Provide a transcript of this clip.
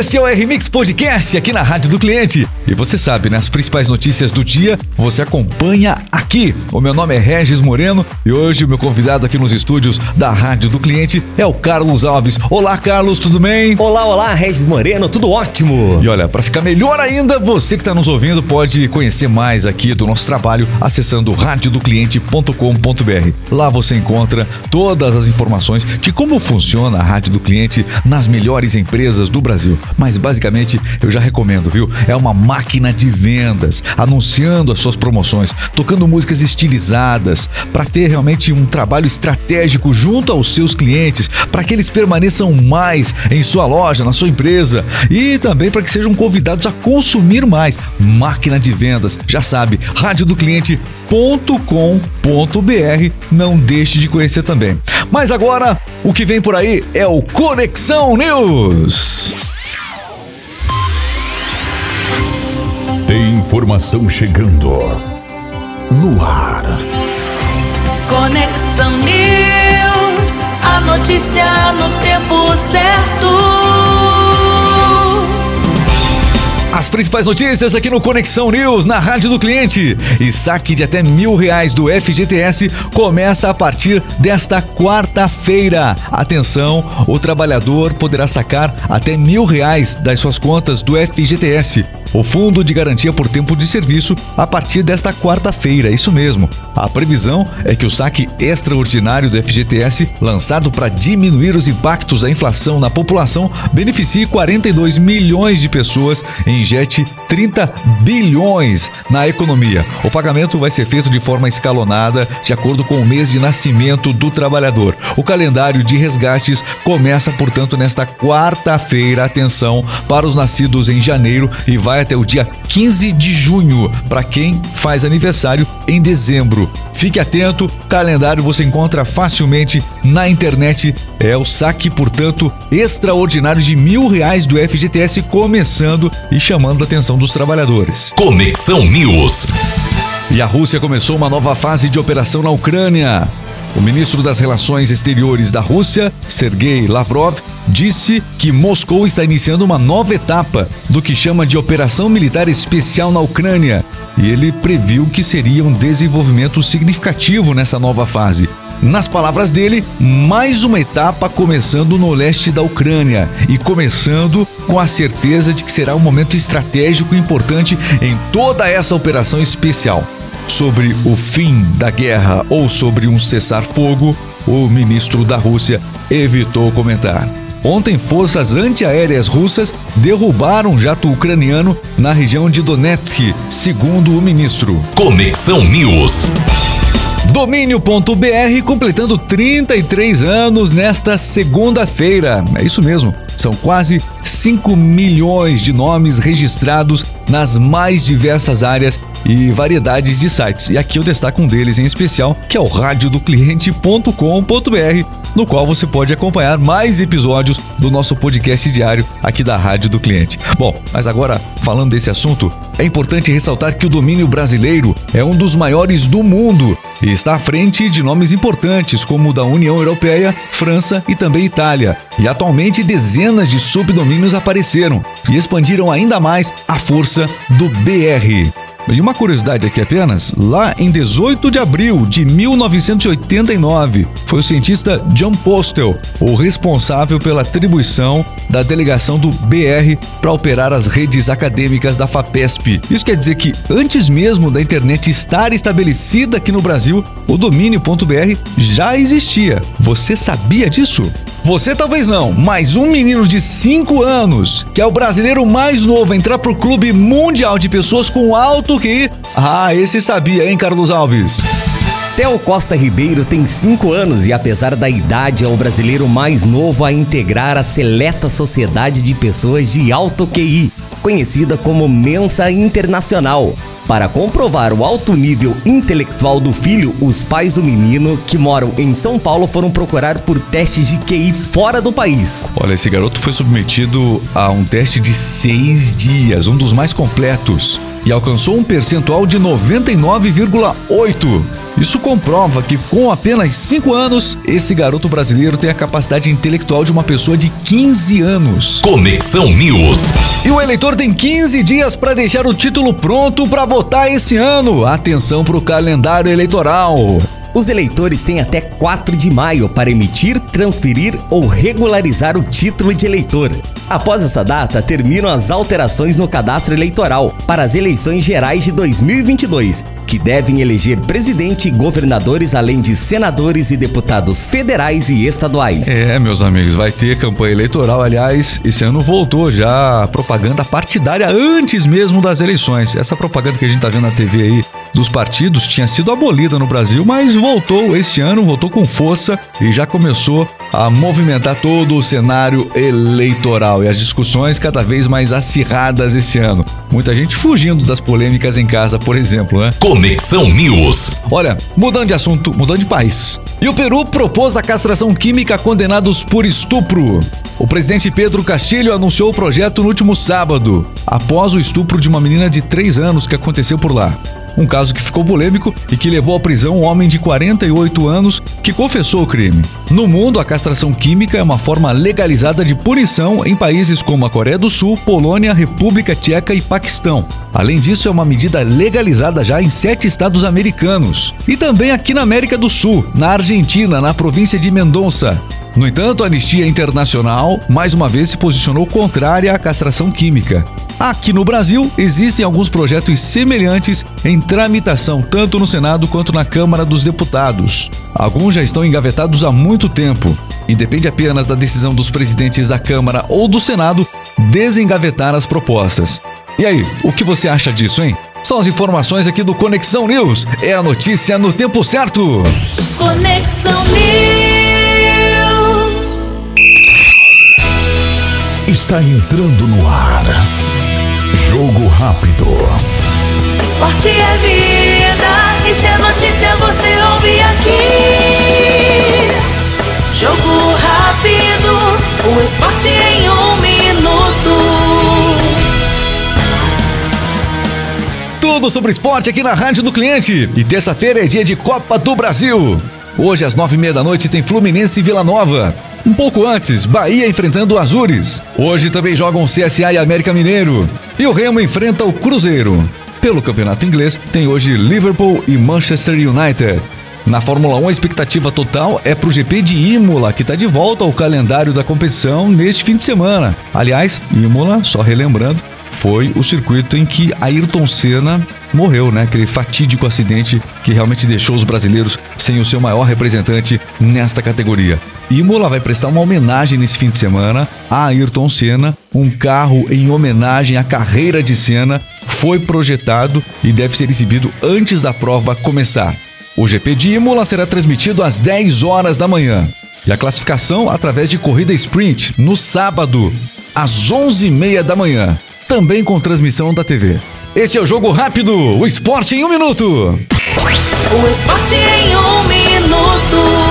Este é o R-Mix Podcast aqui na Rádio do Cliente. E você sabe, né? As principais notícias do dia você acompanha aqui. O meu nome é Regis Moreno e hoje o meu convidado aqui nos estúdios da Rádio do Cliente é o Carlos Alves. Olá, Carlos, tudo bem? Olá, olá, Regis Moreno, tudo ótimo. E olha, para ficar melhor ainda, você que está nos ouvindo pode conhecer mais aqui do nosso trabalho acessando radiodocliente.com.br. Lá você encontra todas as informações de como funciona a Rádio do Cliente nas melhores empresas do Brasil. Mas basicamente eu já recomendo, viu? É uma máquina de vendas, anunciando as suas promoções, tocando músicas estilizadas, para ter realmente um trabalho estratégico junto aos seus clientes, para que eles permaneçam mais em sua loja, na sua empresa e também para que sejam convidados a consumir mais. Máquina de vendas, já sabe, radiodocliente.com.br. Não deixe de conhecer também. Mas agora, o que vem por aí é o Conexão News. Tem informação chegando no ar. Conexão News, a notícia no tempo certo. As principais notícias aqui no Conexão News, na Rádio do Cliente. E saque de até mil reais do FGTS começa a partir desta quarta-feira. Atenção, o trabalhador poderá sacar até mil reais das suas contas do FGTS o Fundo de Garantia por Tempo de Serviço a partir desta quarta-feira. Isso mesmo. A previsão é que o saque extraordinário do FGTS, lançado para diminuir os impactos da inflação na população, beneficie 42 milhões de pessoas e injete 30 bilhões na economia. O pagamento vai ser feito de forma escalonada, de acordo com o mês de nascimento do trabalhador. O calendário de resgates começa, portanto, nesta quarta-feira. Atenção para os nascidos em janeiro e vai até o dia 15 de junho para quem faz aniversário em dezembro. Fique atento, calendário você encontra facilmente na internet. É o saque, portanto, extraordinário de mil reais do FGTS começando e chamando a atenção dos trabalhadores. Conexão News. E a Rússia começou uma nova fase de operação na Ucrânia. O ministro das Relações Exteriores da Rússia, Sergei Lavrov, disse que Moscou está iniciando uma nova etapa do que chama de Operação Militar Especial na Ucrânia. E ele previu que seria um desenvolvimento significativo nessa nova fase. Nas palavras dele, mais uma etapa começando no leste da Ucrânia e começando com a certeza de que será um momento estratégico importante em toda essa operação especial sobre o fim da guerra ou sobre um cessar-fogo, o ministro da Rússia evitou comentar. Ontem, forças antiaéreas russas derrubaram um jato ucraniano na região de Donetsk, segundo o ministro. Conexão News. Domínio.br completando 33 anos nesta segunda-feira. É isso mesmo. São quase 5 milhões de nomes registrados nas mais diversas áreas e variedades de sites. E aqui eu destaco um deles em especial, que é o radiodocliente.com.br, no qual você pode acompanhar mais episódios do nosso podcast diário aqui da Rádio do Cliente. Bom, mas agora falando desse assunto, é importante ressaltar que o domínio brasileiro é um dos maiores do mundo e está à frente de nomes importantes como o da União Europeia, França e também Itália. E atualmente dezenas de subdomínios apareceram e expandiram ainda mais a força do BR. E uma curiosidade aqui apenas: lá em 18 de abril de 1989, foi o cientista John Postel o responsável pela atribuição da delegação do BR para operar as redes acadêmicas da FAPESP. Isso quer dizer que antes mesmo da internet estar estabelecida aqui no Brasil, o domínio.br já existia. Você sabia disso? Você talvez não, mas um menino de 5 anos, que é o brasileiro mais novo a entrar pro clube mundial de pessoas com alto QI. Ah, esse sabia, hein, Carlos Alves? Theo Costa Ribeiro tem 5 anos e, apesar da idade, é o brasileiro mais novo a integrar a seleta sociedade de pessoas de alto QI, conhecida como Mensa Internacional. Para comprovar o alto nível intelectual do filho, os pais do menino, que moram em São Paulo, foram procurar por testes de QI fora do país. Olha, esse garoto foi submetido a um teste de seis dias, um dos mais completos. e alcançou um percentual de 99,8. Isso comprova que, com apenas 5 anos, esse garoto brasileiro tem a capacidade intelectual de uma pessoa de 15 anos. Conexão News. E o eleitor tem 15 dias para deixar o título pronto para votar esse ano. Atenção para o calendário eleitoral. Os eleitores têm até 4 de maio para emitir, transferir ou regularizar o título de eleitor. Após essa data, terminam as alterações no cadastro eleitoral para as eleições gerais de 2022, que devem eleger presidente e governadores, além de senadores e deputados federais e estaduais. É, meus amigos, vai ter campanha eleitoral. Aliás, esse ano voltou já a propaganda partidária antes mesmo das eleições. Essa propaganda que a gente tá vendo na TV aí dos partidos tinha sido abolida no Brasil, mas voltou este ano, voltou com força e já começou a movimentar todo o cenário eleitoral e as discussões cada vez mais acirradas este ano. Muita gente fugindo das polêmicas em casa, por exemplo, né? Conexão News. Olha, mudando de assunto, mudando de país. E o Peru propôs a castração química a condenados por estupro. O presidente Pedro Castilho anunciou o projeto no último sábado, após o estupro de uma menina de 3 anos que aconteceu por lá. Um caso que ficou polêmico e que levou à prisão um homem de 48 anos que confessou o crime. No mundo, a castração química é uma forma legalizada de punição em países como a Coreia do Sul, Polônia, República Tcheca e Paquistão. Além disso, é uma medida legalizada já em sete estados americanos. E também aqui na América do Sul, na Argentina, na província de Mendonça. No entanto, a Anistia Internacional mais uma vez se posicionou contrária à castração química. Aqui no Brasil, existem alguns projetos semelhantes em tramitação tanto no Senado quanto na Câmara dos Deputados. Alguns já estão engavetados há muito tempo e depende apenas da decisão dos presidentes da Câmara ou do Senado desengavetar as propostas. E aí, o que você acha disso, hein? São as informações aqui do Conexão News. É a notícia no tempo certo. Conexão News. Está entrando no ar. Jogo rápido. Esporte é vida. E se é notícia, você ouve aqui. Jogo rápido. O esporte em um minuto. Tudo sobre esporte aqui na Rádio do Cliente. E terça-feira é dia de Copa do Brasil. Hoje, às nove e meia da noite, tem Fluminense e Vila Nova. Um pouco antes, Bahia enfrentando o Azures. Hoje também jogam CSA e América Mineiro. E o Remo enfrenta o Cruzeiro. Pelo campeonato inglês, tem hoje Liverpool e Manchester United. Na Fórmula 1, a expectativa total é para o GP de Imola, que está de volta ao calendário da competição neste fim de semana. Aliás, Imola, só relembrando, foi o circuito em que Ayrton Senna morreu, né? Aquele fatídico acidente que realmente deixou os brasileiros sem o seu maior representante nesta categoria. Imola vai prestar uma homenagem nesse fim de semana a Ayrton Senna. Um carro em homenagem à carreira de Senna foi projetado e deve ser exibido antes da prova começar. O GP de Imola será transmitido às 10 horas da manhã. E a classificação através de corrida sprint no sábado, às 11h30 da manhã também com transmissão da TV. Esse é o Jogo Rápido, o esporte em um minuto. O esporte em um minuto.